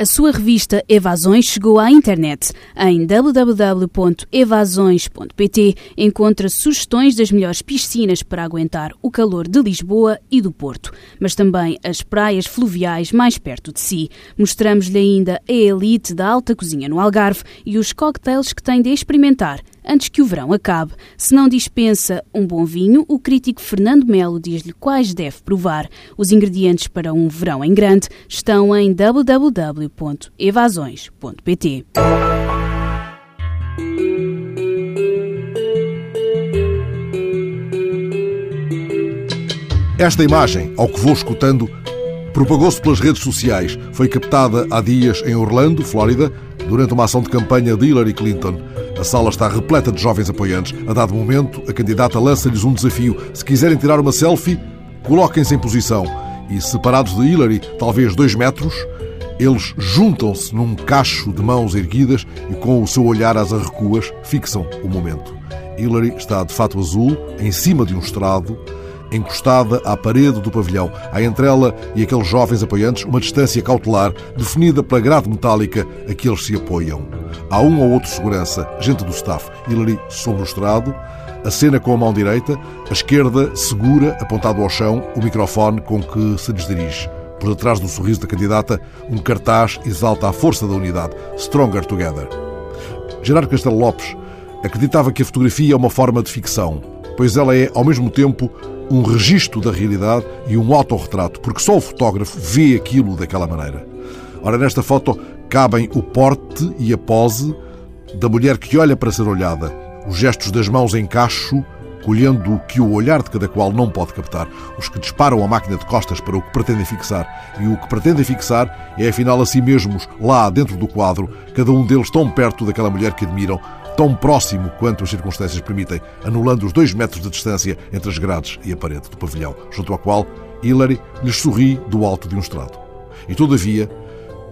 A sua revista Evasões chegou à internet. Em www.evasões.pt encontra sugestões das melhores piscinas para aguentar o calor de Lisboa e do Porto, mas também as praias fluviais mais perto de si. Mostramos-lhe ainda a elite da alta cozinha no Algarve e os cocktails que tem de experimentar antes que o verão acabe. Se não dispensa um bom vinho, o crítico Fernando Melo diz-lhe quais deve provar. Os ingredientes para um verão em grande estão em www.evasões.pt. Esta imagem, ao que vou escutando, propagou-se pelas redes sociais. Foi captada há dias em Orlando, Flórida, durante uma ação de campanha de Hillary Clinton. A sala está repleta de jovens apoiantes. A dado momento, a candidata lança-lhes um desafio. Se quiserem tirar uma selfie, coloquem-se em posição. E separados de Hillary, talvez dois metros, eles juntam-se num cacho de mãos erguidas e, com o seu olhar às arrecuas, fixam o momento. Hillary está de fato azul, em cima de um estrado, encostada à parede do pavilhão. Há entre ela e aqueles jovens apoiantes uma distância cautelar definida pela grade metálica a que eles se apoiam. Há um ou outro segurança, gente do staff. Hillary sobre o estrado, a cena com a mão direita, a esquerda segura, apontado ao chão, o microfone com que se lhes dirige. Por detrás do sorriso da candidata, um cartaz exalta a força da unidade. Stronger Together. Gerardo Castelo Lopes acreditava que a fotografia é uma forma de ficção, pois ela é, ao mesmo tempo, um registro da realidade e um autorretrato, porque só o fotógrafo vê aquilo daquela maneira. Ora, nesta foto cabem o porte e a pose da mulher que olha para ser olhada, os gestos das mãos em cacho, colhendo o que o olhar de cada qual não pode captar, os que disparam a máquina de costas para o que pretendem fixar. E o que pretendem fixar é afinal a si mesmos, lá dentro do quadro, cada um deles tão perto daquela mulher que admiram, tão próximo quanto as circunstâncias permitem, anulando os dois metros de distância entre as grades e a parede do pavilhão, junto ao qual Hillary lhes sorri do alto de um estrado. E todavia,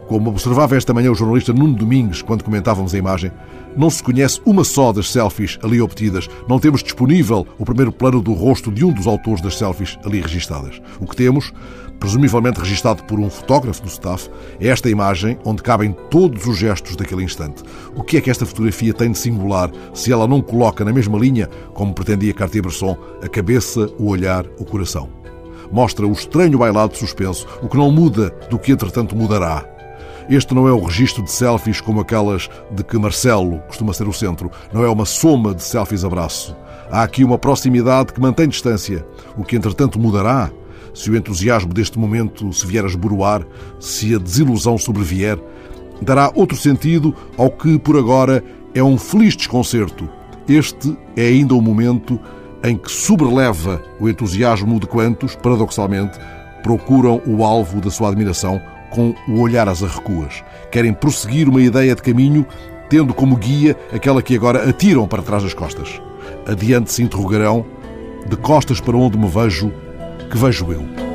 como observava esta manhã o jornalista Nuno Domingues quando comentávamos a imagem, não se conhece uma só das selfies ali obtidas. Não temos disponível o primeiro plano do rosto de um dos autores das selfies ali registadas. O que temos, presumivelmente registado por um fotógrafo do staff, é esta imagem onde cabem todos os gestos daquele instante. O que é que esta fotografia tem de singular se ela não coloca na mesma linha, como pretendia Cartier-Bresson, a cabeça, o olhar, o coração? Mostra o estranho bailado suspenso, o que não muda do que entretanto mudará este não é o registro de selfies como aquelas de que Marcelo costuma ser o centro. Não é uma soma de selfies abraço. Há aqui uma proximidade que mantém distância, o que entretanto mudará se o entusiasmo deste momento se vier a esboroar, se a desilusão sobrevier, dará outro sentido ao que por agora é um feliz desconcerto. Este é ainda o momento em que sobreleva o entusiasmo de quantos, paradoxalmente, procuram o alvo da sua admiração com o olhar às arrecuas. Querem prosseguir uma ideia de caminho, tendo como guia aquela que agora atiram para trás das costas. Adiante se interrogarão: de costas para onde me vejo, que vejo eu?